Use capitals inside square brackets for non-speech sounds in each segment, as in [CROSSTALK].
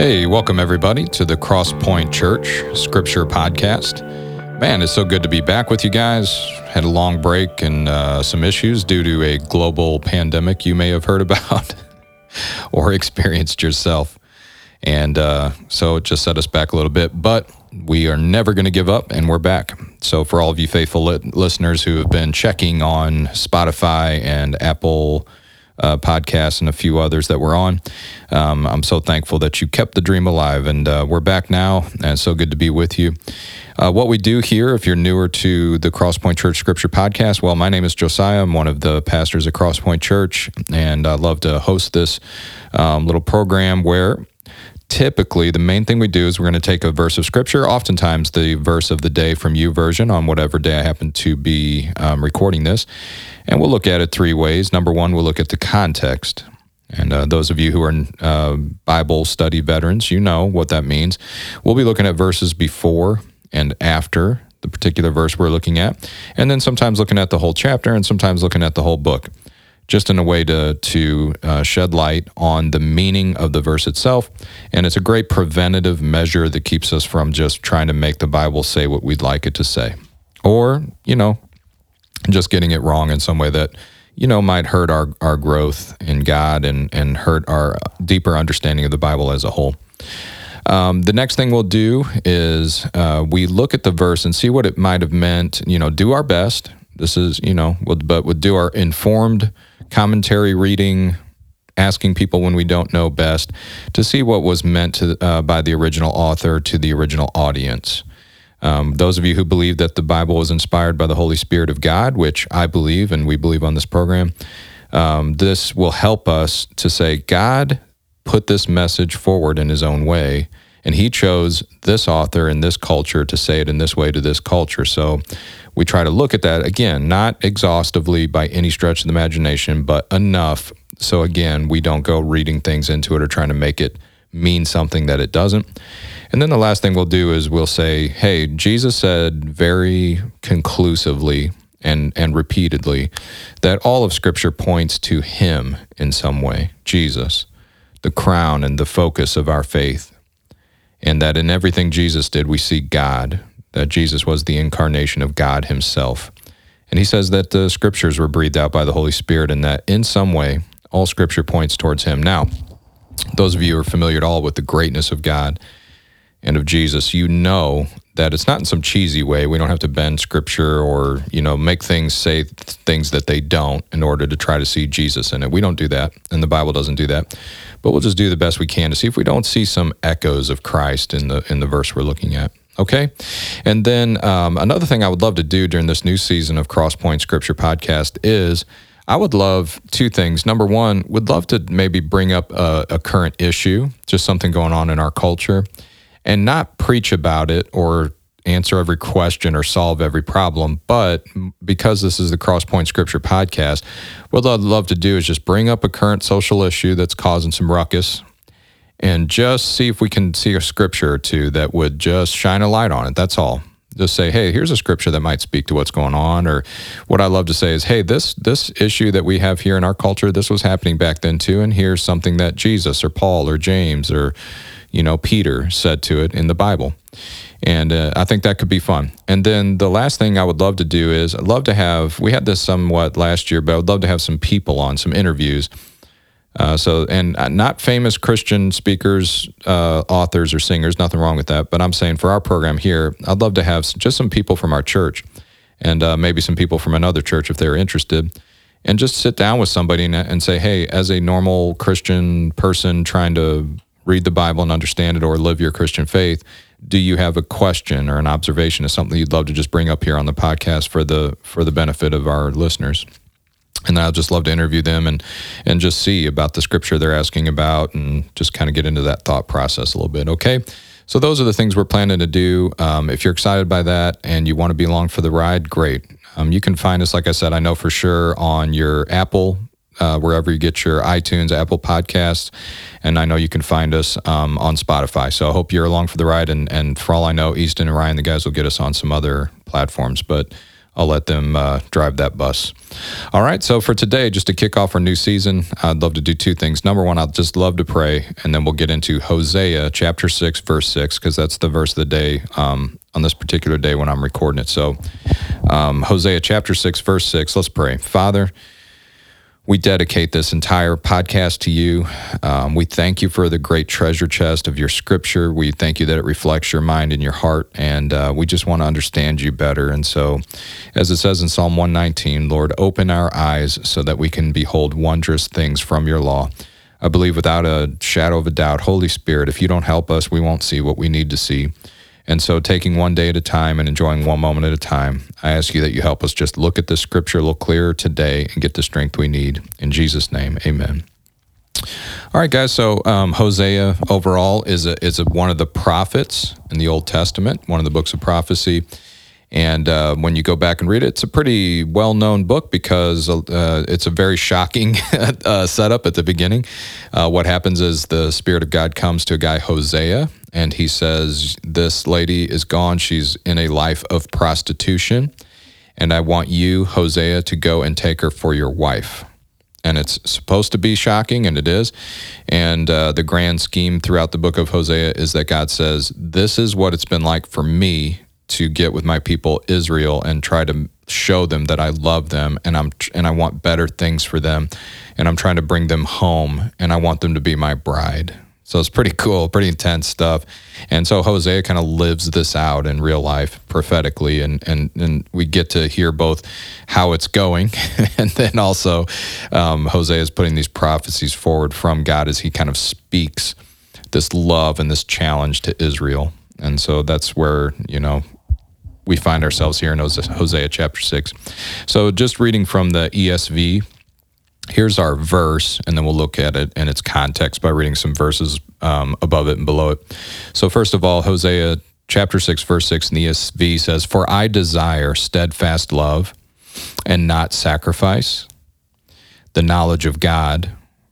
Hey, welcome everybody to the Crosspoint Church Scripture Podcast. Man, it's so good to be back with you guys. Had a long break and uh, some issues due to a global pandemic you may have heard [LAUGHS] about or experienced yourself. And uh, so it just set us back a little bit, but we are never going to give up and we're back. So, for all of you faithful li- listeners who have been checking on Spotify and Apple uh, podcast and a few others that we're on. Um, I'm so thankful that you kept the dream alive, and uh, we're back now, and so good to be with you. Uh, what we do here, if you're newer to the Crosspoint Church Scripture Podcast, well, my name is Josiah. I'm one of the pastors at Crosspoint Church, and I love to host this um, little program where typically the main thing we do is we're going to take a verse of scripture oftentimes the verse of the day from YouVersion on whatever day i happen to be um, recording this and we'll look at it three ways. Number one we'll look at the context. And uh, those of you who are uh, bible study veterans you know what that means. We'll be looking at verses before and after the particular verse we're looking at and then sometimes looking at the whole chapter and sometimes looking at the whole book just in a way to to uh, shed light on the meaning of the verse itself. And it's a great preventative measure that keeps us from just trying to make the Bible say what we'd like it to say, or you know, just getting it wrong in some way that you know might hurt our our growth in God and and hurt our deeper understanding of the Bible as a whole. Um, the next thing we'll do is uh, we look at the verse and see what it might have meant. You know, do our best. This is, you know, we'll, but we'll do our informed commentary reading, asking people when we don't know best to see what was meant to, uh, by the original author to the original audience. Um, those of you who believe that the Bible was inspired by the Holy Spirit of God, which I believe and we believe on this program, um, this will help us to say, God put this message forward in his own way. And he chose this author in this culture to say it in this way to this culture. So we try to look at that again, not exhaustively by any stretch of the imagination, but enough so again, we don't go reading things into it or trying to make it mean something that it doesn't. And then the last thing we'll do is we'll say, hey, Jesus said very conclusively and, and repeatedly that all of Scripture points to Him in some way, Jesus, the crown and the focus of our faith. And that in everything Jesus did, we see God, that Jesus was the incarnation of God Himself. And he says that the scriptures were breathed out by the Holy Spirit and that in some way, all scripture points towards Him. Now, those of you who are familiar at all with the greatness of God and of Jesus, you know that it's not in some cheesy way. We don't have to bend scripture or, you know, make things say th- things that they don't in order to try to see Jesus in it. We don't do that, and the Bible doesn't do that. But we'll just do the best we can to see if we don't see some echoes of Christ in the in the verse we're looking at. Okay. And then um, another thing I would love to do during this new season of Crosspoint Scripture Podcast is I would love two things. Number one, would love to maybe bring up a, a current issue, just something going on in our culture, and not preach about it or answer every question or solve every problem. But because this is the Crosspoint Scripture podcast, what I'd love to do is just bring up a current social issue that's causing some ruckus and just see if we can see a scripture or two that would just shine a light on it. That's all. Just say, hey, here's a scripture that might speak to what's going on. Or what I love to say is, hey, this this issue that we have here in our culture, this was happening back then too, and here's something that Jesus or Paul or James or you know Peter said to it in the Bible. And uh, I think that could be fun. And then the last thing I would love to do is I'd love to have, we had this somewhat last year, but I would love to have some people on, some interviews uh, so, and uh, not famous Christian speakers, uh, authors, or singers, nothing wrong with that. But I'm saying for our program here, I'd love to have just some people from our church and uh, maybe some people from another church if they're interested, and just sit down with somebody and, and say, hey, as a normal Christian person trying to read the Bible and understand it or live your Christian faith, do you have a question or an observation of something you'd love to just bring up here on the podcast for the for the benefit of our listeners? And I'd just love to interview them and and just see about the scripture they're asking about and just kind of get into that thought process a little bit. Okay. So those are the things we're planning to do. Um, if you're excited by that and you want to be along for the ride, great. Um, you can find us, like I said, I know for sure on your Apple, uh, wherever you get your iTunes, Apple Podcasts, and I know you can find us um, on Spotify. So I hope you're along for the ride. And and for all I know, Easton and Ryan, the guys will get us on some other platforms. But I'll let them uh, drive that bus. All right. So for today, just to kick off our new season, I'd love to do two things. Number one, I'd just love to pray, and then we'll get into Hosea chapter six, verse six, because that's the verse of the day um, on this particular day when I'm recording it. So, um, Hosea chapter six, verse six. Let's pray, Father we dedicate this entire podcast to you. Um, we thank you for the great treasure chest of your scripture. We thank you that it reflects your mind and your heart, and uh, we just want to understand you better. And so, as it says in Psalm 119, Lord, open our eyes so that we can behold wondrous things from your law. I believe without a shadow of a doubt, Holy Spirit, if you don't help us, we won't see what we need to see. And so, taking one day at a time and enjoying one moment at a time, I ask you that you help us just look at the scripture a little clearer today and get the strength we need. In Jesus' name, amen. All right, guys. So um, Hosea overall is a, is a, one of the prophets in the Old Testament, one of the books of prophecy. And uh, when you go back and read it, it's a pretty well known book because uh, it's a very shocking [LAUGHS] uh, setup at the beginning. Uh, what happens is the Spirit of God comes to a guy, Hosea, and he says, This lady is gone. She's in a life of prostitution. And I want you, Hosea, to go and take her for your wife. And it's supposed to be shocking, and it is. And uh, the grand scheme throughout the book of Hosea is that God says, This is what it's been like for me to get with my people Israel and try to show them that I love them and I'm and I want better things for them and I'm trying to bring them home and I want them to be my bride. So it's pretty cool, pretty intense stuff. And so Hosea kind of lives this out in real life prophetically and and and we get to hear both how it's going [LAUGHS] and then also um, Hosea is putting these prophecies forward from God as he kind of speaks this love and this challenge to Israel. And so that's where, you know, we find ourselves here in Hosea chapter 6. So, just reading from the ESV, here's our verse, and then we'll look at it in its context by reading some verses um, above it and below it. So, first of all, Hosea chapter 6, verse 6 in the ESV says, For I desire steadfast love and not sacrifice, the knowledge of God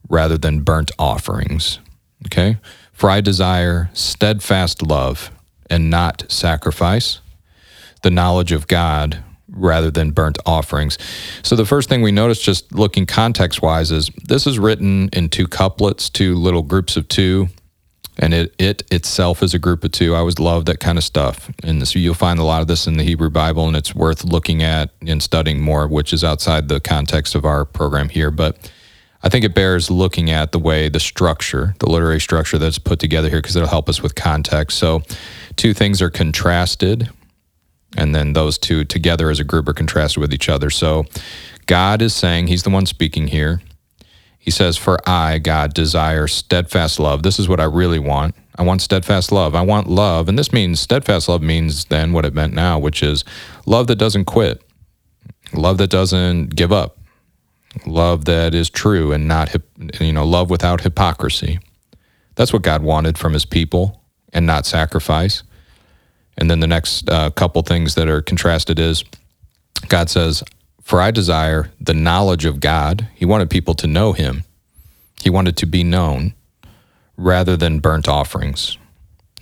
rather than burnt offerings. Okay? For I desire steadfast love and not sacrifice the knowledge of God rather than burnt offerings. So the first thing we notice just looking context wise is this is written in two couplets, two little groups of two, and it it itself is a group of two. I always love that kind of stuff. And so you'll find a lot of this in the Hebrew Bible and it's worth looking at and studying more, which is outside the context of our program here, but I think it bears looking at the way the structure, the literary structure that's put together here because it'll help us with context. So two things are contrasted and then those two together as a group are contrasted with each other. So God is saying, He's the one speaking here. He says, For I, God, desire steadfast love. This is what I really want. I want steadfast love. I want love. And this means steadfast love means then what it meant now, which is love that doesn't quit, love that doesn't give up, love that is true and not, you know, love without hypocrisy. That's what God wanted from his people and not sacrifice. And then the next uh, couple things that are contrasted is God says, For I desire the knowledge of God. He wanted people to know him, he wanted to be known rather than burnt offerings.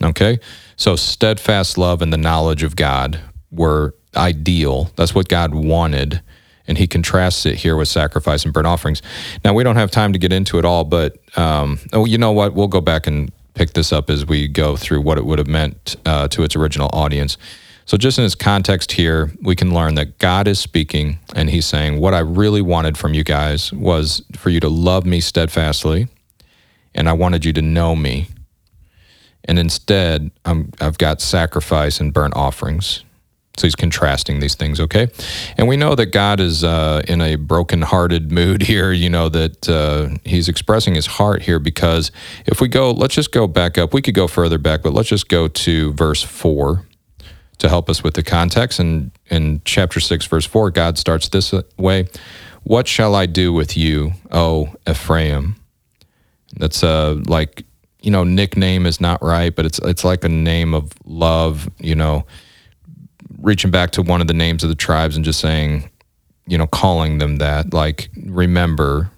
Okay? So steadfast love and the knowledge of God were ideal. That's what God wanted. And he contrasts it here with sacrifice and burnt offerings. Now, we don't have time to get into it all, but um, oh, you know what? We'll go back and pick this up as we go through what it would have meant uh, to its original audience. So, just in its context here, we can learn that God is speaking and He's saying, What I really wanted from you guys was for you to love me steadfastly, and I wanted you to know me. And instead, i have got sacrifice and burnt offerings. So he's contrasting these things, okay? And we know that God is uh, in a broken-hearted [LAUGHS] mood here. You know that uh, he's expressing his heart here because if we go, let's just go back up. We could go further back, but let's just go to verse four to help us with the context. And in chapter six, verse four, God starts this way: "What shall I do with you, O Ephraim?" That's uh, like you know, nickname is not right, but it's it's like a name of love. You know reaching back to one of the names of the tribes and just saying, you know, calling them that, like, remember,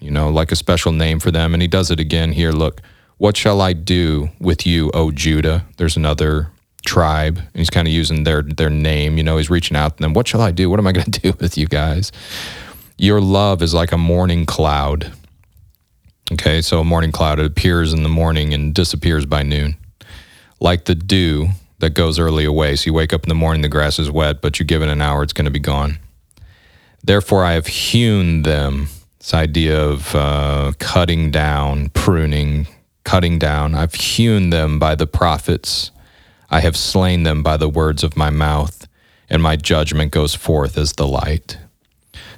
you know, like a special name for them. And he does it again here. Look, what shall I do with you, O Judah? There's another tribe. And he's kind of using their their name. You know, he's reaching out to them. What shall I do? What am I going [LAUGHS] to do with you guys? Your love is like a morning cloud. Okay, so a morning cloud it appears in the morning and disappears by noon, like the dew that goes early away. So you wake up in the morning, the grass is wet, but you give it an hour, it's going to be gone. Therefore, I have hewn them. This idea of uh, cutting down, pruning, cutting down. I've hewn them by the prophets. I have slain them by the words of my mouth, and my judgment goes forth as the light.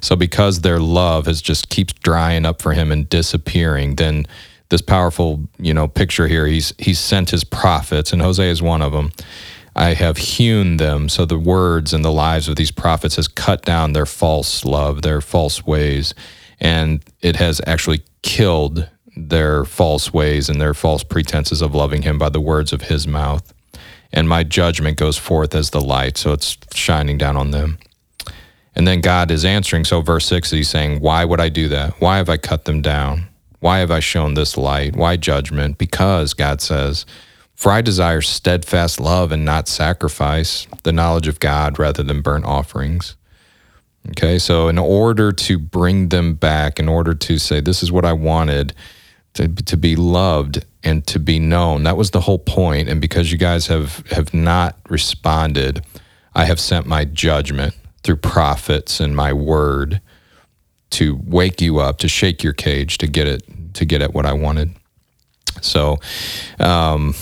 So because their love has just keeps drying up for him and disappearing, then this powerful, you know, picture here, he's he's sent his prophets, and Hosea is one of them. I have hewn them. So the words and the lives of these prophets has cut down their false love, their false ways, and it has actually killed their false ways and their false pretenses of loving him by the words of his mouth. And my judgment goes forth as the light, so it's shining down on them. And then God is answering. So, verse 6, he's saying, Why would I do that? Why have I cut them down? Why have I shown this light? Why judgment? Because, God says, For I desire steadfast love and not sacrifice, the knowledge of God rather than burnt offerings. Okay, so in order to bring them back, in order to say, This is what I wanted, to, to be loved and to be known, that was the whole point. And because you guys have, have not responded, I have sent my judgment through prophets and my word to wake you up, to shake your cage, to get it, to get at what I wanted. So, um,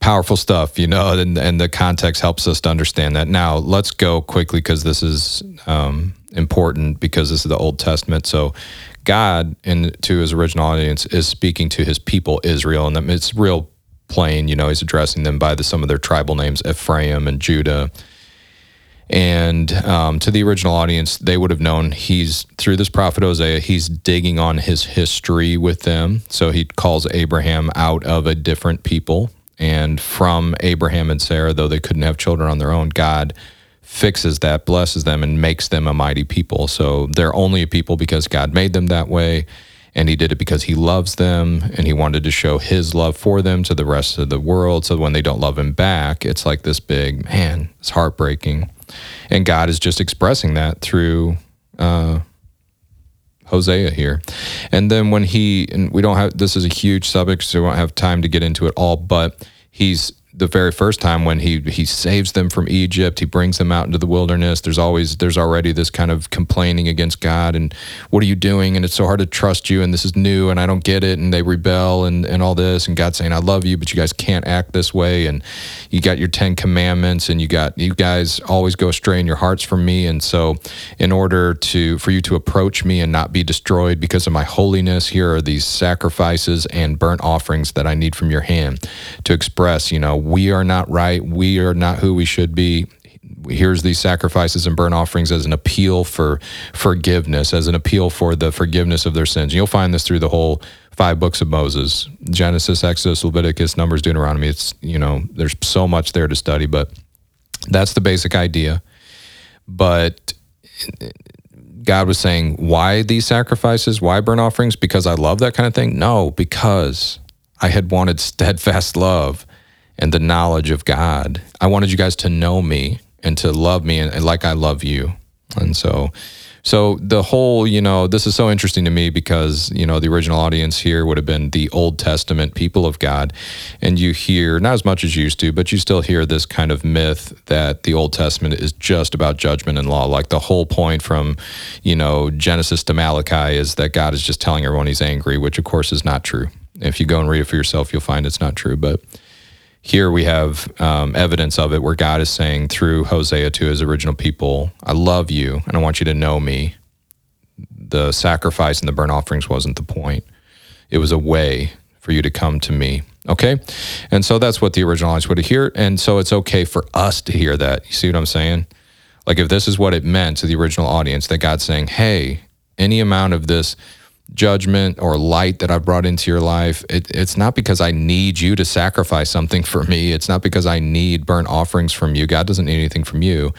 powerful stuff, you know, and, and the context helps us to understand that. Now, let's go quickly because this is um, important because this is the Old Testament. So, God, and to his original audience, is speaking to his people Israel, and it's real plain. You know, he's addressing them by the, some of their tribal names, Ephraim and Judah and um, to the original audience, they would have known he's through this prophet Hosea, he's digging on his history with them. So he calls Abraham out of a different people. And from Abraham and Sarah, though they couldn't have children on their own, God fixes that, blesses them, and makes them a mighty people. So they're only a people because God made them that way. And he did it because he loves them and he wanted to show his love for them to the rest of the world. So when they don't love him back, it's like this big, man, it's heartbreaking. And God is just expressing that through uh, Hosea here. And then when he, and we don't have, this is a huge subject, so we won't have time to get into it all, but he's the very first time when he he saves them from Egypt, he brings them out into the wilderness. There's always there's already this kind of complaining against God and what are you doing? And it's so hard to trust you and this is new and I don't get it and they rebel and and all this and God saying I love you but you guys can't act this way and you got your 10 commandments and you got you guys always go astray in your hearts from me and so in order to for you to approach me and not be destroyed because of my holiness here are these sacrifices and burnt offerings that I need from your hand to express, you know, we are not right. We are not who we should be. Here's these sacrifices and burnt offerings as an appeal for forgiveness, as an appeal for the forgiveness of their sins. You'll find this through the whole five books of Moses Genesis, Exodus, Leviticus, Numbers, Deuteronomy. It's, you know, there's so much there to study, but that's the basic idea. But God was saying, why these sacrifices? Why burnt offerings? Because I love that kind of thing? No, because I had wanted steadfast love and the knowledge of God. I wanted you guys to know me and to love me and, and, like I love you. And so so the whole, you know, this is so interesting to me because, you know, the original audience here would have been the Old Testament people of God. And you hear, not as much as you used to, but you still hear this kind of myth that the Old Testament is just about judgment and law. Like the whole point from, you know, Genesis to Malachi is that God is just telling everyone he's angry, which of course is not true. If you go and read it for yourself, you'll find it's not true. But here we have um, evidence of it where God is saying through Hosea to his original people, I love you and I want you to know me. The sacrifice and the burnt offerings wasn't the point, it was a way for you to come to me. Okay. And so that's what the original audience would hear. And so it's okay for us to hear that. You see what I'm saying? Like if this is what it meant to the original audience, that God's saying, hey, any amount of this judgment or light that I've brought into your life, it, it's not because I need you to sacrifice something for me. It's not because I need burnt offerings from you. God doesn't need anything from you.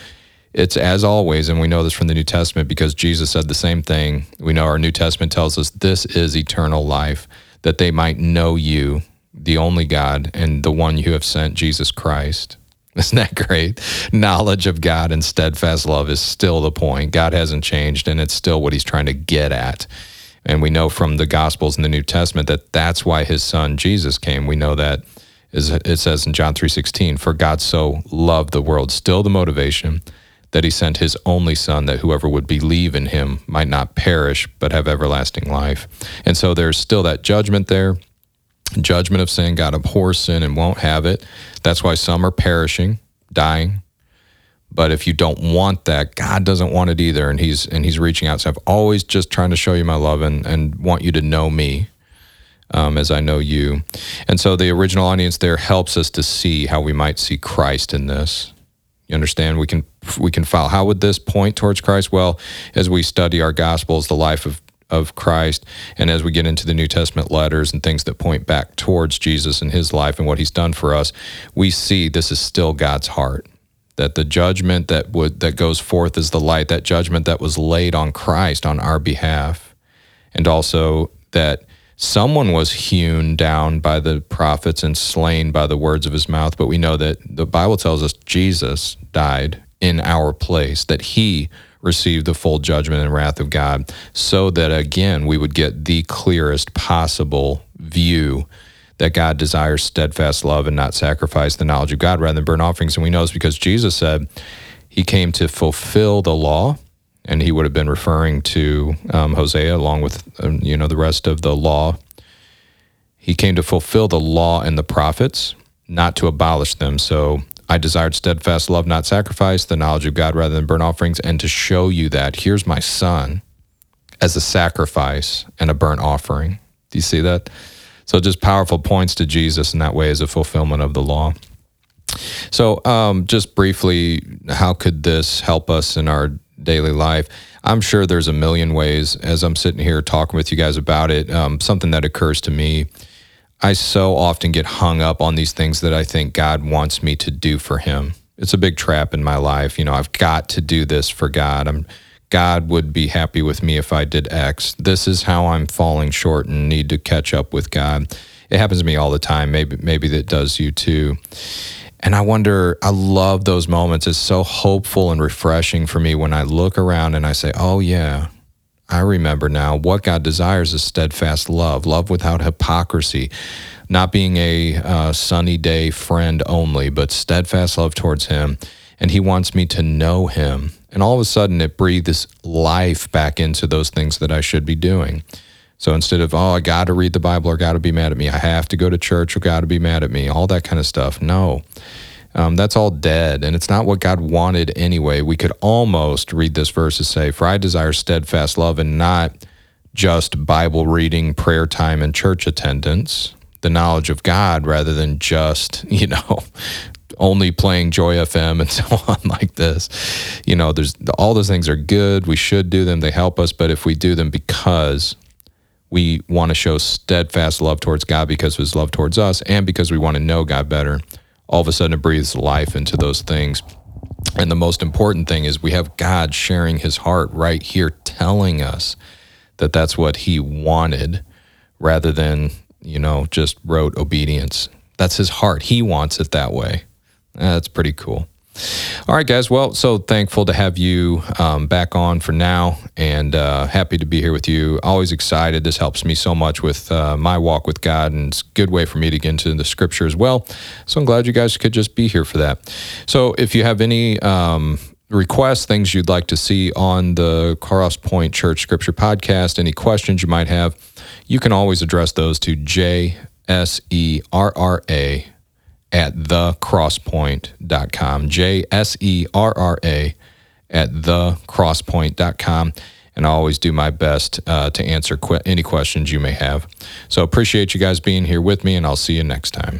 It's as always, and we know this from the New Testament because Jesus said the same thing. We know our New Testament tells us this is eternal life, that they might know you, the only God, and the one you have sent, Jesus Christ. [LAUGHS] Isn't that great? Knowledge of God and steadfast love is still the point. God hasn't changed, and it's still what he's trying to get at. And we know from the Gospels in the New Testament that that's why his son Jesus came. We know that is it says in John 3:16, "For God so loved the world." Still the motivation that he sent his only son that whoever would believe in him might not perish but have everlasting life. And so there's still that judgment there. Judgment of sin, God abhors sin and won't have it. That's why some are perishing, dying. But if you don't want that, God doesn't want it either. And he's and he's reaching out. So I've always just trying to show you my love and, and want you to know me um, as I know you. And so the original audience there helps us to see how we might see Christ in this. You understand? We can we can follow. How would this point towards Christ? Well, as we study our Gospels, the life of of Christ, and as we get into the New Testament letters and things that point back towards Jesus and His life and what He's done for us, we see this is still God's heart. That the judgment that would that goes forth as the light, that judgment that was laid on Christ on our behalf, and also that someone was hewn down by the prophets and slain by the words of his mouth. But we know that the Bible tells us Jesus died in our place, that he received the full judgment and wrath of God, so that again we would get the clearest possible view that God desires steadfast love and not sacrifice the knowledge of God rather than burnt offerings. And we know this because Jesus said he came to fulfill the law and he would have been referring to um, Hosea along with um, you know the rest of the law. He came to fulfill the law and the prophets, not to abolish them. So I desired steadfast love, not sacrifice, the knowledge of God rather than burnt offerings, and to show you that here's my son as a sacrifice and a burnt offering. Do you see that? So just powerful points to Jesus in that way as a fulfillment of the law. So, um, just briefly, how could this help us in our daily life. I'm sure there's a million ways as I'm sitting here talking with you guys about it. Um, something that occurs to me. I so often get hung up on these things that I think God wants me to do for Him. It's a big trap in my life. You know, I've got to do this for God. I'm God would be happy with me if I did X. This is how I'm falling short and need to catch up with God. It happens to me all the time. Maybe maybe that does you too. And I wonder, I love those moments. It's so hopeful and refreshing for me when I look around and I say, oh, yeah, I remember now. What God desires is steadfast love, love without hypocrisy, not being a uh, sunny day friend only, but steadfast love towards Him. And He wants me to know Him. And all of a sudden, it breathes life back into those things that I should be doing. So instead of, oh, I got to read the Bible or got to be mad at me, I have to go to church or got to be mad at me, all that kind of stuff. No, um, that's all dead. And it's not what God wanted anyway. We could almost read this verse and say, For I desire steadfast love and not just Bible reading, prayer time, and church attendance, the knowledge of God rather than just, [LAUGHS] you know, only playing Joy FM and [LAUGHS] so on like this. You know, there's all those things are good. We should do them. They help us. But if we do them because we want to show steadfast love towards God because of his love towards us and because we want to know God better, all of a sudden it breathes life into those things. And the most important thing is we have God sharing his heart right here, telling us that that's what he wanted rather than, you know, just rote obedience. That's his heart. He wants it that way. That's pretty cool. All right, guys. Well, so thankful to have you um, back on for now and uh, happy to be here with you. Always excited. This helps me so much with uh, my walk with God, and it's a good way for me to get into the scripture as well. So I'm glad you guys could just be here for that. So if you have any um, requests, things you'd like to see on the Crosspoint Church Scripture podcast, any questions you might have, you can always address those to J S E R R A at thecrosspoint.com. J S E R R A at thecrosspoint.com. And I always do my best uh, to answer any questions you may have. So appreciate you guys being here with me, and I'll see you next time.